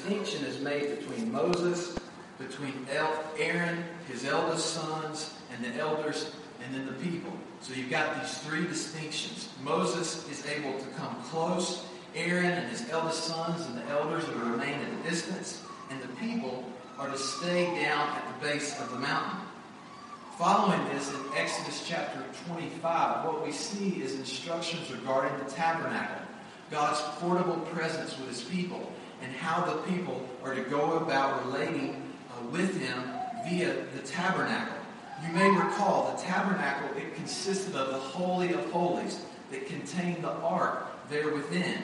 distinction is made between Moses, between Aaron, his eldest sons, and the elders, and then the people. So you've got these three distinctions. Moses is able to come close. Aaron and his eldest sons and the elders are to remain at a distance. And the people are to stay down at the base of the mountain. Following this, in Exodus chapter 25, what we see is instructions regarding the tabernacle, God's portable presence with his people, and how the people are to go about relating uh, with him via the tabernacle. You may recall the tabernacle, it consisted of the Holy of Holies that contained the ark there within,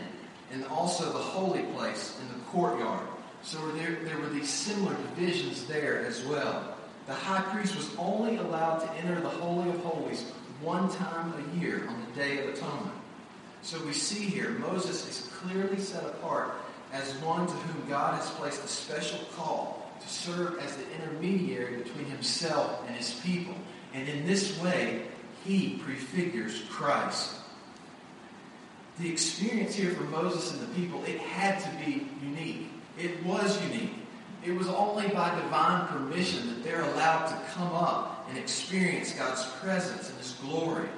and also the holy place in the courtyard. So there, there were these similar divisions there as well. The high priest was only allowed to enter the Holy of Holies one time a year on the Day of Atonement. So we see here Moses is clearly set apart as one to whom God has placed a special call to serve as the intermediary between himself and his people. And in this way, he prefigures Christ. The experience here for Moses and the people, it had to be unique. It was unique. It was only by divine permission that they're allowed to come up and experience God's presence and His glory.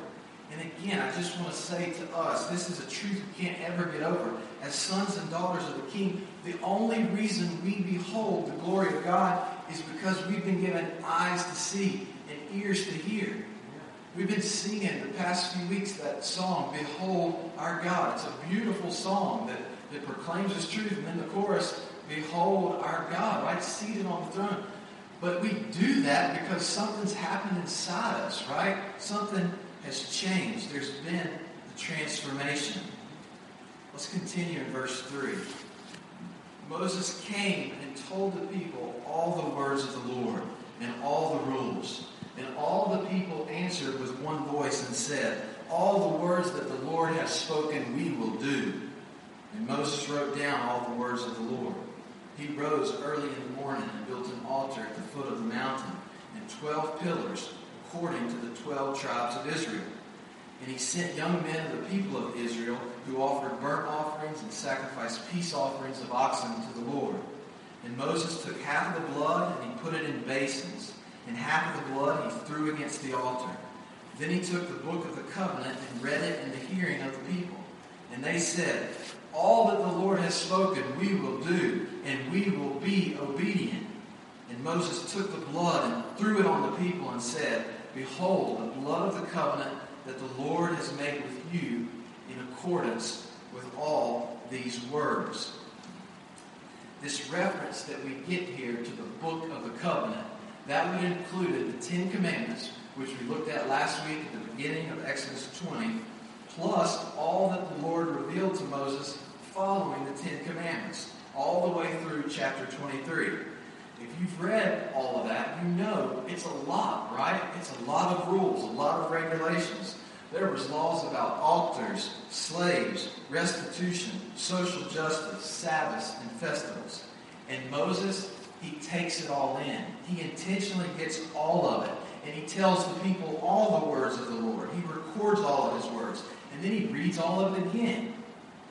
And again, I just want to say to us, this is a truth we can't ever get over. As sons and daughters of the King, the only reason we behold the glory of God is because we've been given eyes to see and ears to hear. We've been singing the past few weeks that song, Behold Our God. It's a beautiful song that, that proclaims His truth. And then the chorus, Behold our God, right? Seated on the throne. But we do that because something's happened inside us, right? Something has changed. There's been a transformation. Let's continue in verse 3. Moses came and told the people all the words of the Lord and all the rules. And all the people answered with one voice and said, All the words that the Lord has spoken we will do. And Moses wrote down all the words of the Lord. He rose early in the morning and built an altar at the foot of the mountain and twelve pillars according to the twelve tribes of Israel. And he sent young men of the people of Israel who offered burnt offerings and sacrificed peace offerings of oxen to the Lord. And Moses took half of the blood and he put it in basins, and half of the blood he threw against the altar. Then he took the book of the covenant and read it in the hearing of the people. And they said, All that the Lord has spoken we will do, and we will be obedient. And Moses took the blood and threw it on the people and said, Behold, the blood of the covenant that the Lord has made with you in accordance with all these words. This reference that we get here to the book of the covenant, that would include the Ten Commandments, which we looked at last week at the beginning of Exodus 20, plus all that the Lord revealed to Moses following the Ten Commandments, all the way through chapter 23. If you've read all of that, you know it's a lot, right? It's a lot of rules, a lot of regulations. There was laws about altars, slaves, restitution, social justice, Sabbaths, and festivals. And Moses, he takes it all in. He intentionally gets all of it. And he tells the people all the words of the Lord. He records all of his words. And then he reads all of it again.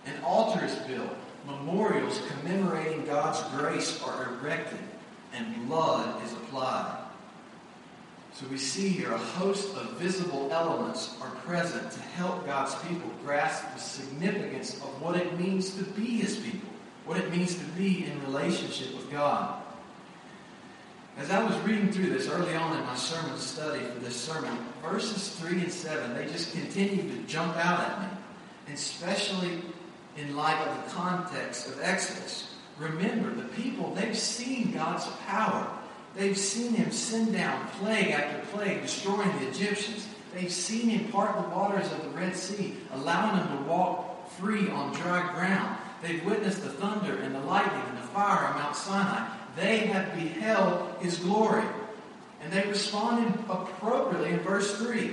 An altar is built. Memorials commemorating God's grace are erected and blood is applied. So we see here a host of visible elements are present to help God's people grasp the significance of what it means to be his people, what it means to be in relationship with God. As I was reading through this early on in my sermon study for this sermon, verses 3 and 7, they just continue to jump out at me, especially in light of the context of Exodus. Remember, the people, they've seen God's power. They've seen him send down plague after plague, destroying the Egyptians. They've seen him part the waters of the Red Sea, allowing them to walk free on dry ground. They've witnessed the thunder and the lightning and the fire on Mount Sinai. They have beheld his glory. And they responded appropriately in verse 3.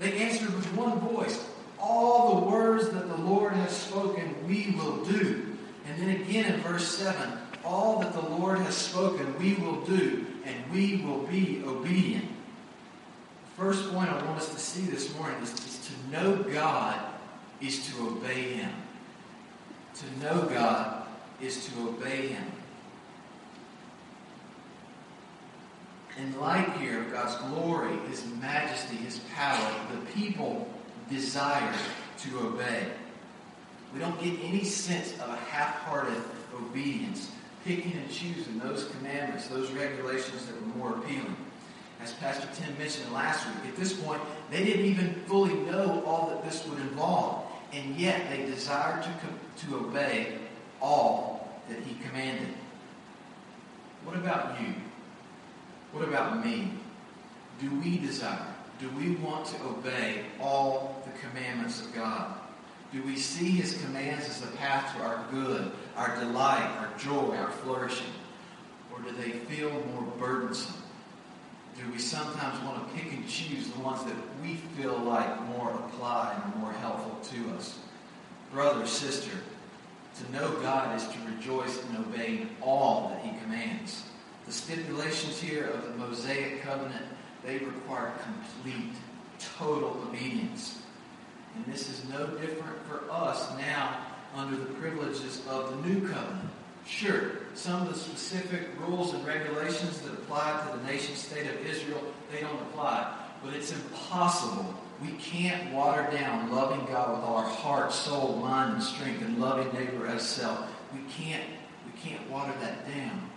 They answered with one voice, All the words that the Lord has spoken, we will do. And then again in verse 7, all that the Lord has spoken we will do, and we will be obedient. The first point I want us to see this morning is, is to know God is to obey Him. To know God is to obey him. In light here of God's glory, his majesty, his power, the people desire to obey. We don't get any sense of a half-hearted obedience, picking and choosing those commandments, those regulations that were more appealing. As Pastor Tim mentioned last week, at this point, they didn't even fully know all that this would involve, and yet they desired to, to obey all that he commanded. What about you? What about me? Do we desire, do we want to obey all the commandments of God? Do we see his commands as the path to our good, our delight, our joy, our flourishing? Or do they feel more burdensome? Do we sometimes want to pick and choose the ones that we feel like more apply and are more helpful to us? Brother, sister, to know God is to rejoice in obeying all that he commands. The stipulations here of the Mosaic covenant, they require complete, total obedience. And this is no different for us now under the privileges of the new covenant. Sure, some of the specific rules and regulations that apply to the nation state of Israel, they don't apply. But it's impossible. We can't water down loving God with all our heart, soul, mind, and strength, and loving neighbor as self. We can't, we can't water that down.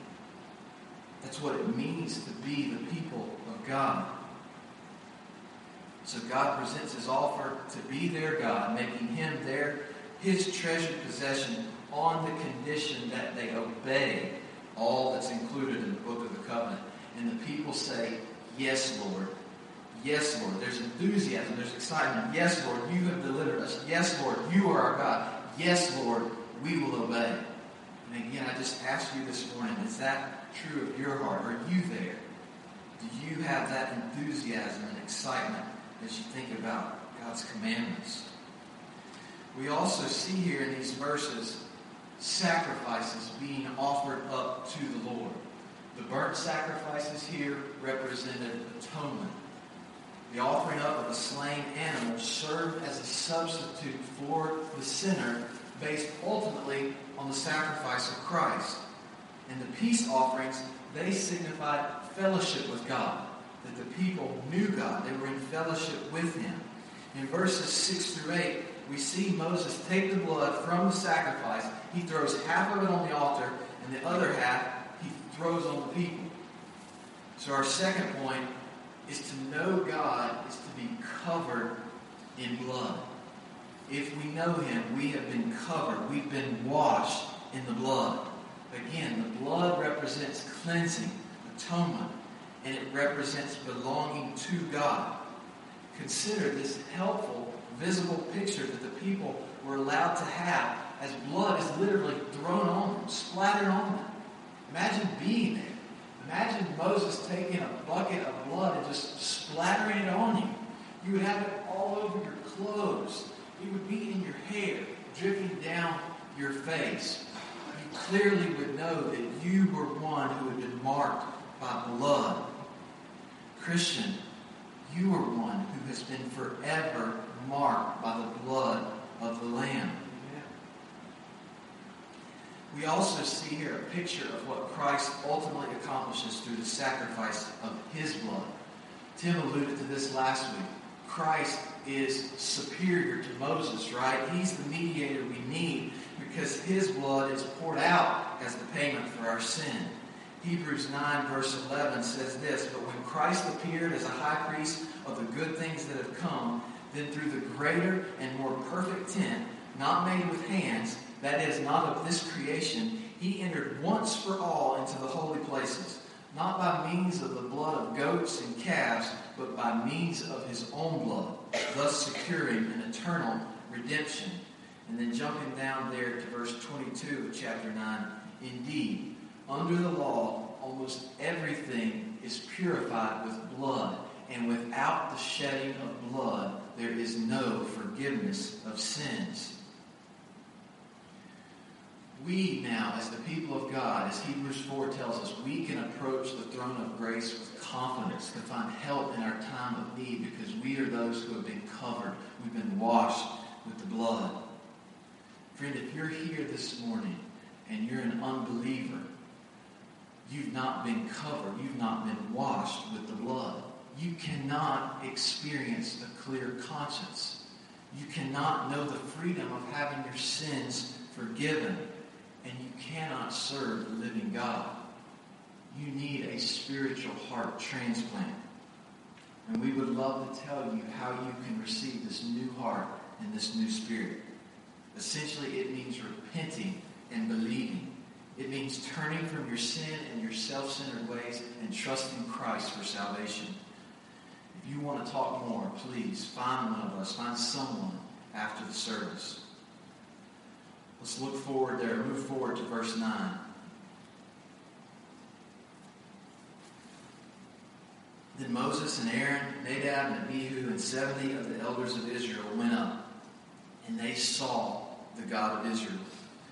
That's what it means to be the people of God. So God presents his offer to be their God, making him their his treasured possession on the condition that they obey all that's included in the book of the covenant. And the people say, Yes, Lord. Yes, Lord. There's enthusiasm. There's excitement. Yes, Lord, you have delivered us. Yes, Lord, you are our God. Yes, Lord, we will obey. And again, I just ask you this morning, is that true of your heart? Are you there? Do you have that enthusiasm and excitement as you think about God's commandments? We also see here in these verses sacrifices being offered up to the Lord. The burnt sacrifices here represented atonement. The offering up of a slain animal served as a substitute for the sinner based ultimately on the sacrifice of Christ. And the peace offerings, they signified fellowship with God, that the people knew God. They were in fellowship with Him. In verses 6 through 8, we see Moses take the blood from the sacrifice. He throws half of it on the altar, and the other half he throws on the people. So our second point is to know God is to be covered in blood. If we know him, we have been covered. We've been washed in the blood. Again, the blood represents cleansing, atonement, and it represents belonging to God. Consider this helpful, visible picture that the people were allowed to have as blood is literally thrown on them, splattered on them. Imagine being there. Imagine Moses taking a bucket of blood and just splattering it on you. You would have it all over your clothes. It would be in your hair, dripping down your face. You clearly would know that you were one who had been marked by blood. Christian, you are one who has been forever marked by the blood of the Lamb. We also see here a picture of what Christ ultimately accomplishes through the sacrifice of his blood. Tim alluded to this last week. Christ is superior to Moses, right? He's the mediator we need because his blood is poured out as the payment for our sin. Hebrews 9, verse 11 says this But when Christ appeared as a high priest of the good things that have come, then through the greater and more perfect tent, not made with hands, that is, not of this creation, he entered once for all into the holy places, not by means of the blood of goats and calves, but by means of his own blood, thus securing an eternal redemption. And then jumping down there to verse 22 of chapter 9, indeed, under the law, almost everything is purified with blood, and without the shedding of blood, there is no forgiveness of sins we now, as the people of God, as Hebrews 4 tells us, we can approach the throne of grace with confidence to find help in our time of need because we are those who have been covered. We've been washed with the blood. Friend, if you're here this morning and you're an unbeliever, you've not been covered, you've not been washed with the blood. You cannot experience a clear conscience. You cannot know the freedom of having your sins forgiven, and you cannot serve the living God. You need a spiritual heart transplant. And we would love to tell you how you can receive this new heart and this new spirit. Essentially, it means repenting and believing. It means turning from your sin and your self-centered ways and trusting Christ for salvation. If you want to talk more, please find one of us, find someone after the service. Let's look forward there, move forward to verse 9. Then Moses and Aaron, Nadab and Abihu, and 70 of the elders of Israel went up, and they saw the God of Israel.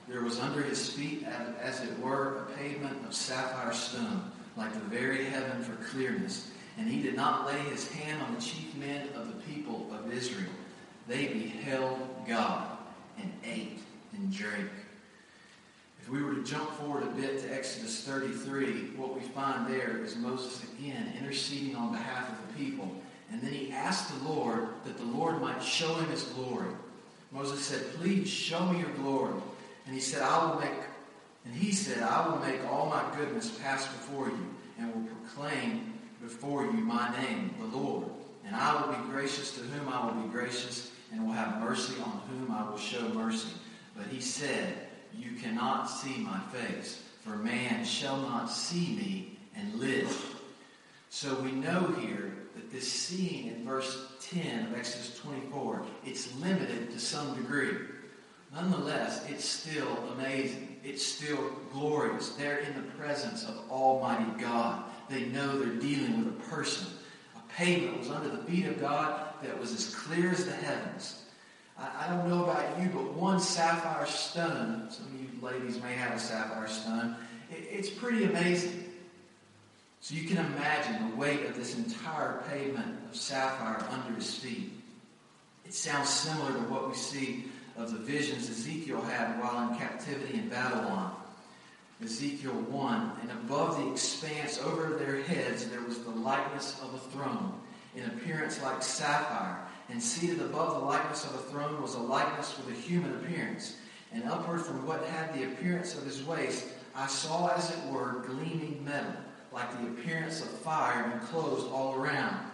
There was under his feet, as it were, a pavement of sapphire stone, like the very heaven for clearness. And he did not lay his hand on the chief men of the people of Israel. They beheld God and ate and drank. If we were to jump forward a bit to Exodus 33, what we find there is Moses again interceding on behalf of the people. And then he asked the Lord that the Lord might show him his glory. Moses said, Please show me your glory. And he said, I will make, and he said, I will make all my goodness pass before you and will proclaim before you my name, the Lord. And I will be gracious to whom I will be gracious and will have mercy on whom I will show mercy. But he said, you cannot see my face, for man shall not see me and live. So we know here that this seeing in verse 10 of Exodus 24, it's limited to some degree. Nonetheless, it's still amazing. It's still glorious. They're in the presence of Almighty God. They know they're dealing with a person. A pavement was under the feet of God that was as clear as the heavens. I, I don't know about you, but one sapphire stone, some of you ladies may have a sapphire stone, it, it's pretty amazing. So you can imagine the weight of this entire pavement of sapphire under his feet. It sounds similar to what we see of the visions Ezekiel had while in captivity in Babylon. Ezekiel 1, and above the expanse over their heads there was the likeness of a throne, in appearance like sapphire, and seated above the likeness of a throne was a likeness with a human appearance. And upward from what had the appearance of his waist, I saw as it were gleaming metal, like the appearance of fire enclosed all around.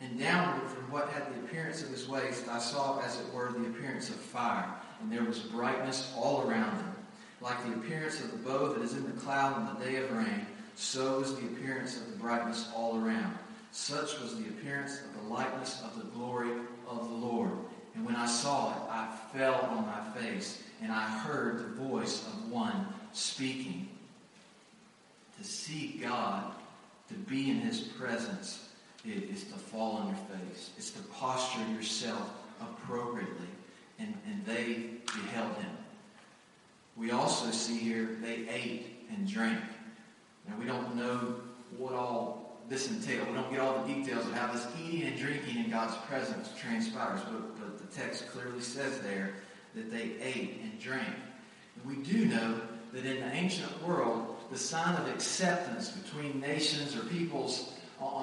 And downward from what had the appearance of his waist, I saw as it were the appearance of fire, and there was brightness all around him. Like the appearance of the bow that is in the cloud on the day of rain, so was the appearance of the brightness all around. Such was the appearance of the likeness of the glory of the Lord. And when I saw it, I fell on my face, and I heard the voice of one speaking. To see God, to be in his presence, is to fall on your face. It's to posture yourself appropriately. And, and they beheld him. We also see here they ate and drank. Now, we don't know what all this entails. We don't get all the details of how this eating and drinking in God's presence transpires, but, but the text clearly says there that they ate and drank. And we do know that in the ancient world, the sign of acceptance between nations or peoples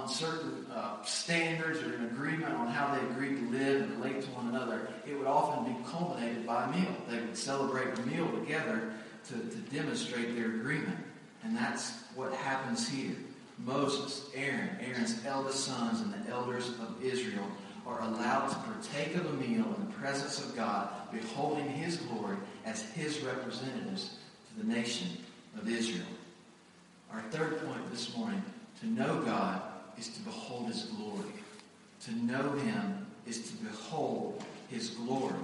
on certain uh, standards or an agreement on how they agreed to live and relate to one another, it would often be culminated by a meal. They would celebrate a meal together to, to demonstrate their agreement. And that's what happens here. Moses, Aaron, Aaron's eldest sons, and the elders of Israel are allowed to partake of a meal in the presence of God, beholding his glory as his representatives to the nation of Israel. Our third point this morning to know God is to behold his glory. To know him is to behold his glory.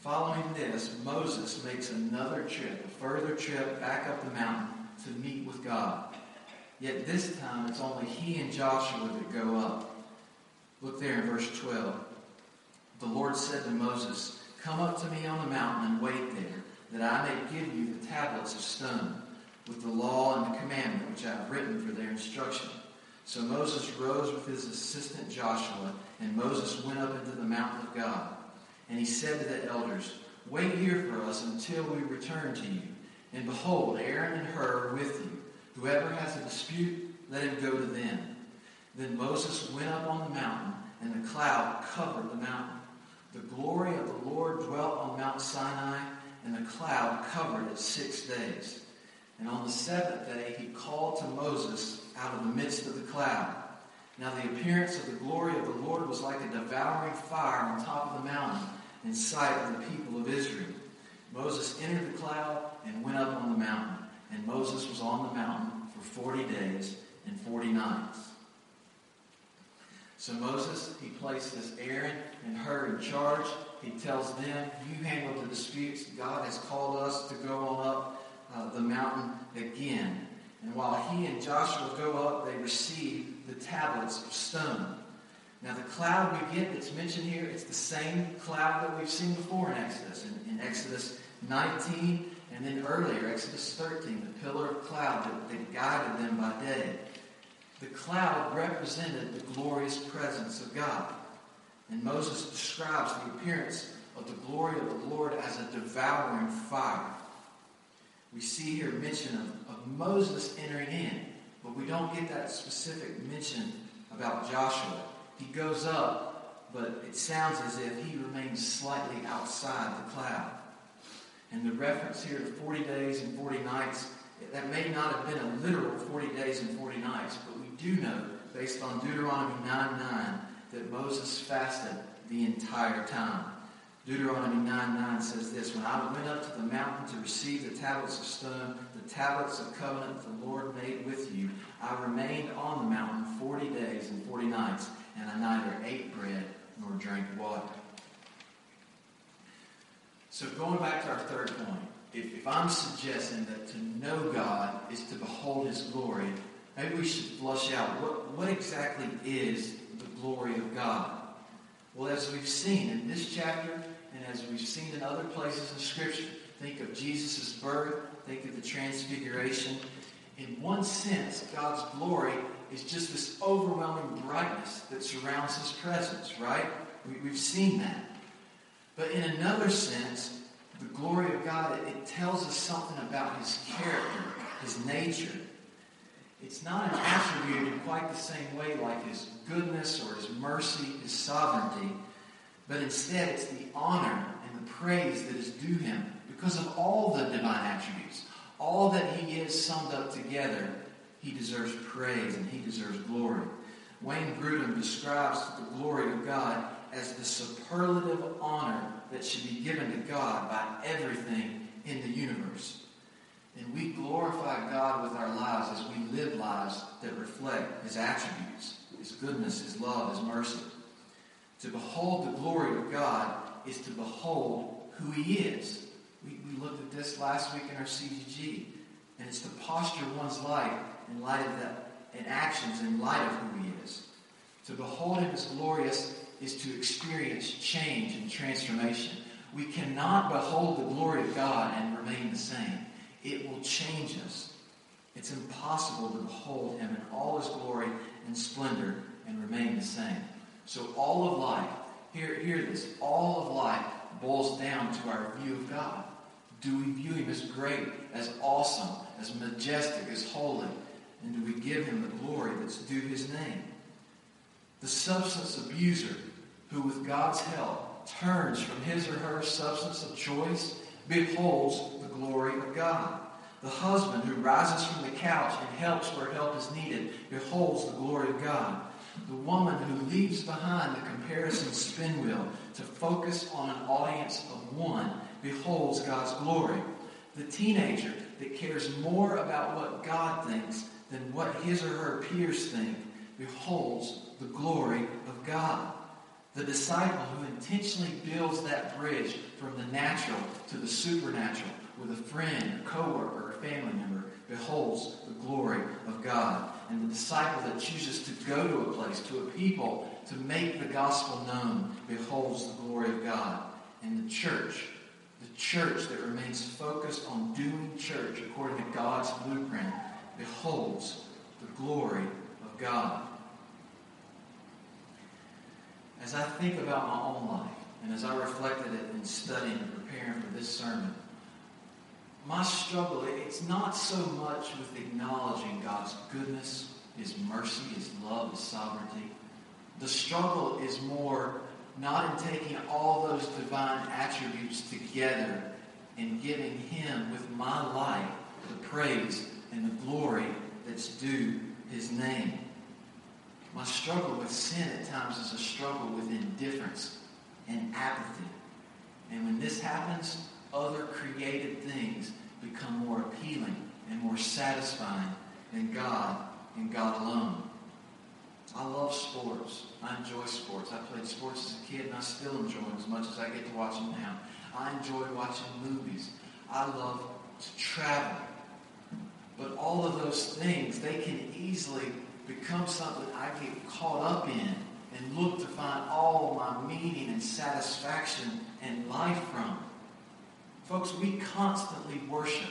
Following this, Moses makes another trip, a further trip back up the mountain to meet with God. Yet this time it's only he and Joshua that go up. Look there in verse 12. The Lord said to Moses, Come up to me on the mountain and wait there, that I may give you the tablets of stone with the law and the commandment which I have written for their instruction. So Moses rose with his assistant Joshua, and Moses went up into the mountain of God. And he said to the elders, Wait here for us until we return to you. And behold, Aaron and Hur are with you. Whoever has a dispute, let him go to them. Then Moses went up on the mountain, and the cloud covered the mountain. The glory of the Lord dwelt on Mount Sinai, and the cloud covered it six days. And on the seventh day he called to Moses out of the midst of the cloud. Now the appearance of the glory of the Lord was like a devouring fire on top of the mountain in sight of the people of Israel. Moses entered the cloud and went up on the mountain. And Moses was on the mountain for 40 days and 40 nights. So Moses, he places Aaron and Hur in charge. He tells them, you handle the disputes. God has called us to go on up uh, the mountain again. And while he and Joshua go up, they receive the tablets of stone. Now, the cloud we get that's mentioned here, it's the same cloud that we've seen before in Exodus. In, in Exodus 19, and then earlier, Exodus 13, the pillar of cloud that, that guided them by day. The cloud represented the glorious presence of God. And Moses describes the appearance of the glory of the Lord as a devouring fire. We see here mention of, of Moses entering in, but we don't get that specific mention about Joshua. He goes up, but it sounds as if he remains slightly outside the cloud. And the reference here to 40 days and 40 nights, that may not have been a literal 40 days and 40 nights, but we do know, based on Deuteronomy 9 9, that Moses fasted the entire time. Deuteronomy 9 9 says this When I went up to the mountain to receive the tablets of stone, the tablets of covenant the Lord made with you, I remained on the mountain 40 days and 40 nights, and I neither ate bread nor drank water. So going back to our third point, if, if I'm suggesting that to know God is to behold his glory, maybe we should flush out what, what exactly is the glory of God? Well, as we've seen in this chapter, and as we've seen in other places in Scripture, think of Jesus' birth, think of the transfiguration. In one sense, God's glory is just this overwhelming brightness that surrounds his presence, right? We, have seen that. But in another sense, the glory of God, it, it tells us something about his character, his nature. It's not an attribute in quite the same way like his goodness or his mercy, his sovereignty, but instead it's the honor and the praise that is due him because of all the divine attributes. All that he is summed up together, he deserves praise and he deserves glory. Wayne Grudem describes the glory of God as the superlative honor that should be given to God by everything in the universe. And we glorify God with our lives as we live lives that reflect His attributes, His goodness, His love, His mercy. To behold the glory of God is to behold who He is. We, we looked at this last week in our CGG, and it's to posture one's life in light of that, and actions in light of who He is. To behold Him as glorious is to experience change and transformation. We cannot behold the glory of God and remain the same. It will change us. It's impossible to behold him in all his glory and splendor and remain the same. So all of life, hear, hear this, all of life boils down to our view of God. Do we view him as great, as awesome, as majestic, as holy? And do we give him the glory that's due his name? The substance abuser who, with God's help, turns from his or her substance of choice, beholds the glory of God. The husband who rises from the couch and helps where help is needed beholds the glory of God. The woman who leaves behind the comparison spin wheel to focus on an audience of one beholds God's glory. The teenager that cares more about what God thinks than what his or her peers think beholds the glory of God. The disciple who intentionally builds that bridge from the natural to the supernatural with a friend, a coworker, or a family member beholds the glory of God. And the disciple that chooses to go to a place, to a people, to make the gospel known beholds the glory of God. And the church, the church that remains focused on doing church according to God's blueprint, beholds the glory of God as I think about my own life, and as I reflected it in studying and preparing for this sermon, my struggle, it's not so much with acknowledging God's goodness, His mercy, His love, His sovereignty. The struggle is more not in taking all those divine attributes together and giving Him with my life the praise and the glory that's due His name. My struggle with sin at times is a struggle with indifference and apathy. And when this happens, other created things become more appealing and more satisfying than God and God alone. I love sports. I enjoy sports. I played sports as a kid and I still enjoy them as much as I get to watch them now. I enjoy watching movies. I love to travel. But all of those things, they can easily become something I get caught up in and look to find all my meaning and satisfaction and life from. Folks, we constantly worship.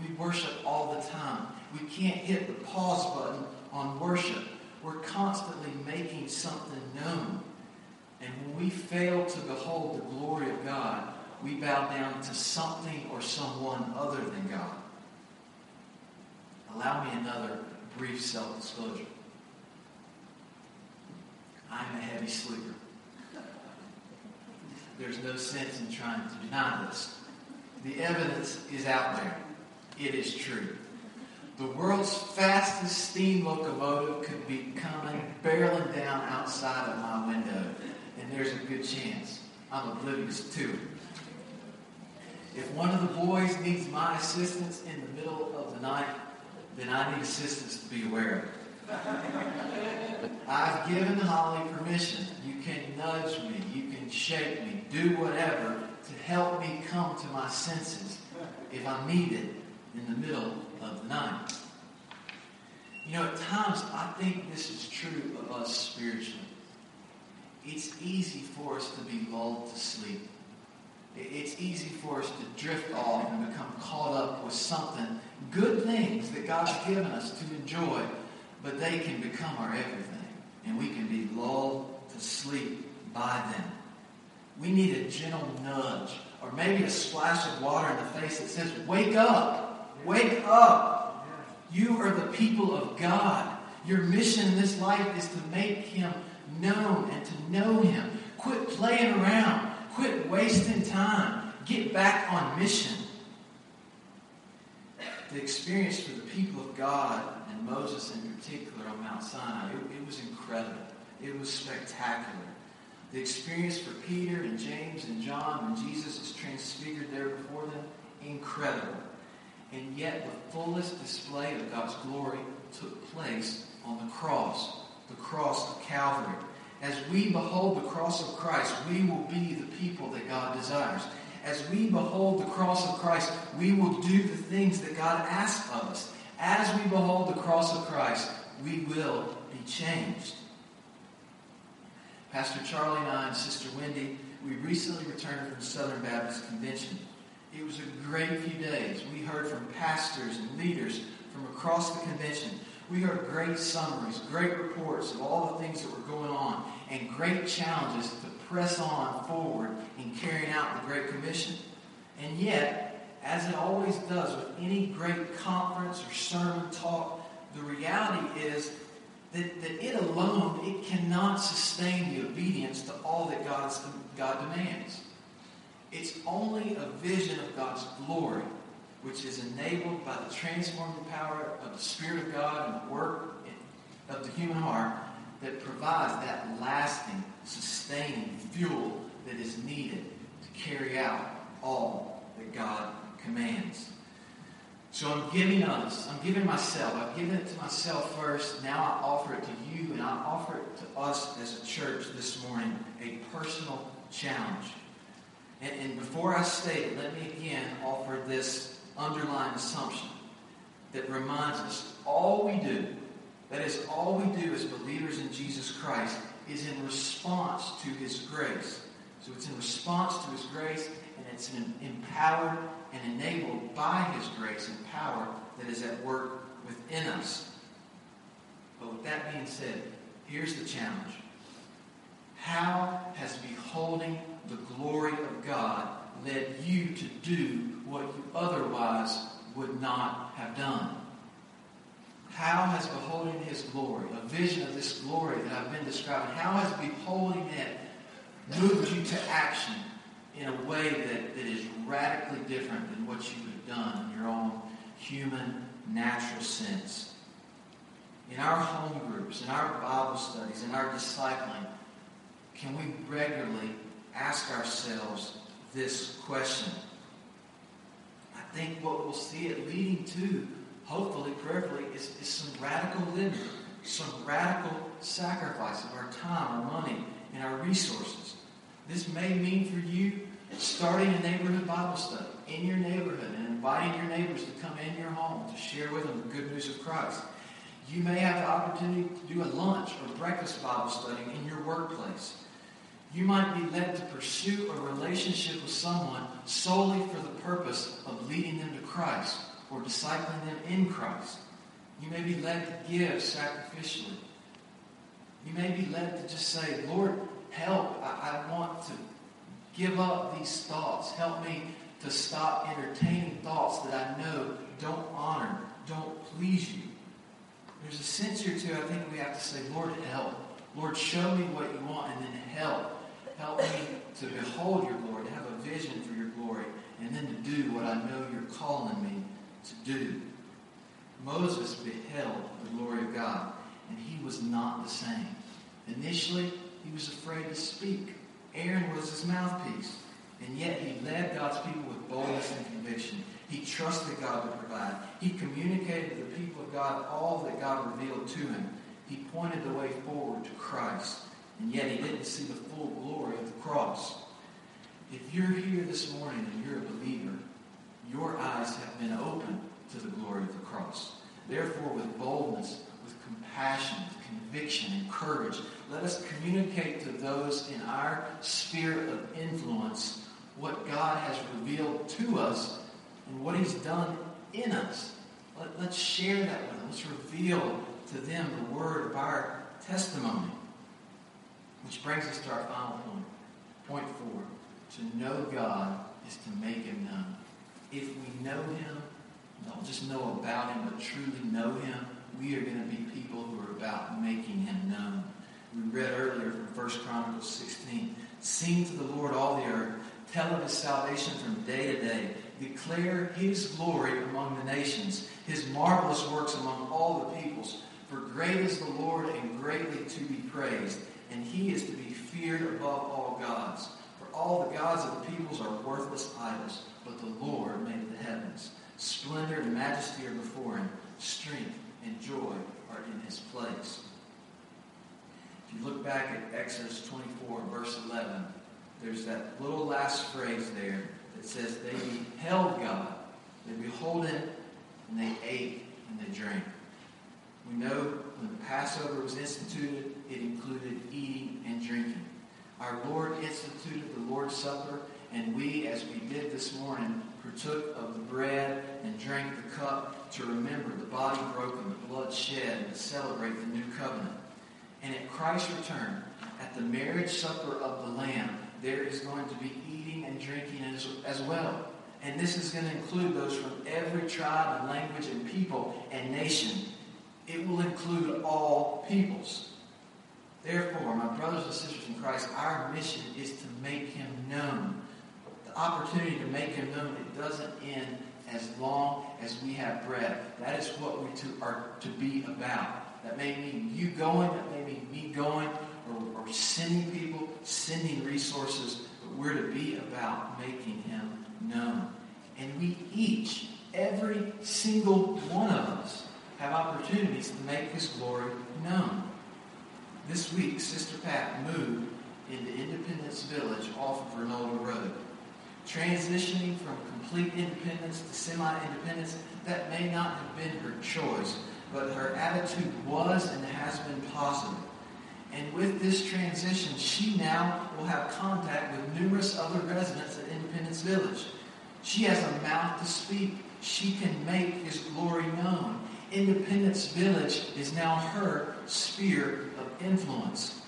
We worship all the time. We can't hit the pause button on worship. We're constantly making something known. And when we fail to behold the glory of God, we bow down to something or someone other than God. Allow me another brief self disclosure. I'm a heavy sleeper. There's no sense in trying to deny this. The evidence is out there. It is true. The world's fastest steam locomotive could be coming barreling down outside of my window, and there's a good chance I'm oblivious to it. If one of the boys needs my assistance in the middle of the night, then I need assistance to be aware of. I've given Holly permission. You can nudge me, you can shake me, do whatever help me come to my senses if I'm needed in the middle of the night. You know, at times I think this is true of us spiritually. It's easy for us to be lulled to sleep. It's easy for us to drift off and become caught up with something, good things that God's given us to enjoy, but they can become our everything. And we can be lulled to sleep by them. We need a gentle nudge or maybe a splash of water in the face that says, Wake up! Wake up! You are the people of God. Your mission in this life is to make Him known and to know Him. Quit playing around. Quit wasting time. Get back on mission. The experience for the people of God and Moses in particular on Mount Sinai, it, it was incredible. It was spectacular. The experience for Peter and James and John when Jesus is transfigured there before them, incredible. And yet the fullest display of God's glory took place on the cross, the cross of Calvary. As we behold the cross of Christ, we will be the people that God desires. As we behold the cross of Christ, we will do the things that God asks of us. As we behold the cross of Christ, we will be changed. Pastor Charlie and I and Sister Wendy, we recently returned from Southern Baptist Convention. It was a great few days. We heard from pastors and leaders from across the convention. We heard great summaries, great reports of all the things that were going on, and great challenges to press on forward in carrying out the Great Commission. And yet, as it always does with any great conference or sermon talk, the reality is that, that it alone, it cannot sustain the obedience to all that God's, God demands. It's only a vision of God's glory, which is enabled by the transforming power of the Spirit of God and the work of the human heart that provides that lasting, sustaining fuel that is needed to carry out all that God commands. So I'm giving us, I'm giving myself, I've given it to myself first. Now I offer it to you, and I offer it to us as a church this morning, a personal challenge. And, and before I state it, let me again offer this underlying assumption that reminds us all we do, that is, all we do as believers in Jesus Christ, is in response to His grace. So it's in response to His grace, and it's empowered and enabled by His grace and power that is at work within us. But with that being said, here's the challenge. How has beholding the glory of God led you to do what you otherwise would not have done? How has beholding his glory, a vision of this glory that I've been describing, how has beholding it moved you to action in a way that, that is radically different than what you would have done in your own human, natural sense? In our home groups, in our Bible studies, in our discipling, can we regularly ask ourselves this question? I think what we'll see it leading to hopefully, prayerfully, is, is some radical living, some radical sacrifice of our time, our money, and our resources. This may mean for you starting a neighborhood Bible study in your neighborhood and inviting your neighbors to come in your home to share with them the good news of Christ. You may have the opportunity to do a lunch or breakfast Bible study in your workplace. You might be led to pursue a relationship with someone solely for the purpose of leading them to Christ or discipling them in Christ. You may be led to give sacrificially. You may be led to just say, Lord, help. I, I want to give up these thoughts. Help me to stop entertaining thoughts that I know don't honor, don't please you. There's a sense here, too, I think we have to say, Lord, help. Lord, show me what you want, and then help. Help me to behold your glory, to have a vision for your glory, and then to do what I know you're calling me to do. Moses beheld the glory of God, and he was not the same. Initially, he was afraid to speak. Aaron was his mouthpiece, and yet he led God's people with boldness and conviction. He trusted God to provide. He communicated to the people of God all that God revealed to him. He pointed the way forward to Christ, and yet he didn't see the full glory of the cross. If you're here this morning and you're a believer, your eyes have been opened to the glory of the cross. Therefore, with boldness, with compassion, conviction, and courage, let us communicate to those in our sphere of influence what God has revealed to us and what He's done in us. Let, let's share that with them. Let's reveal to them the word of our testimony. Which brings us to our final point. Point four. To know God is to make Him known if we know him, don't just know about him, but truly know him, we are going to be people who are about making him known. We read earlier from 1 Chronicles 16, Sing to the Lord all the earth, tell of his salvation from day to day, declare his glory among the nations, his marvelous works among all the peoples. For great is the Lord and greatly to be praised, and he is to be feared above all gods. For all the gods of the peoples are worthless idols but the Lord made the heavens. Splendor and majesty are before him. Strength and joy are in his place. If you look back at Exodus 24, verse 11, there's that little last phrase there that says, They beheld God, they behold him, and they ate and they drank. We know when the Passover was instituted, it included eating and drinking. Our Lord instituted the Lord's Supper and we, as we did this morning, partook of the bread and drank the cup to remember the body broken, the blood shed, and to celebrate the new covenant. And at Christ's return, at the marriage supper of the Lamb, there is going to be eating and drinking as, as well. And this is going to include those from every tribe and language and people and nation. It will include all peoples. Therefore, my brothers and sisters in Christ, our mission is to make him known the opportunity to make him known, it doesn't end as long as we have breath. That is what we to, are to be about. That may mean you going, that may mean me going, or, or sending people, sending resources, but we're to be about making him known. And we each, every single one of us, have opportunities to make his glory known. This week, Sister Pat moved into Independence Village off of Rinaldo Road transitioning from complete independence to semi-independence, that may not have been her choice, but her attitude was and has been positive. And with this transition, she now will have contact with numerous other residents at Independence Village. She has a mouth to speak. She can make his glory known. Independence Village is now her sphere of influence.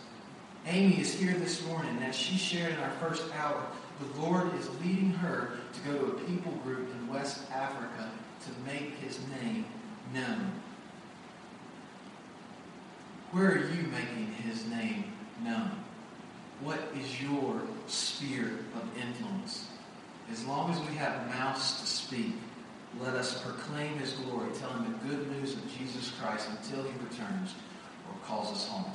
Amy is here this morning, as she shared in our first hour the Lord is leading her to go to a people group in West Africa to make his name known. Where are you making his name known? What is your sphere of influence? As long as we have mouths to speak, let us proclaim his glory, telling the good news of Jesus Christ until he returns or calls us home.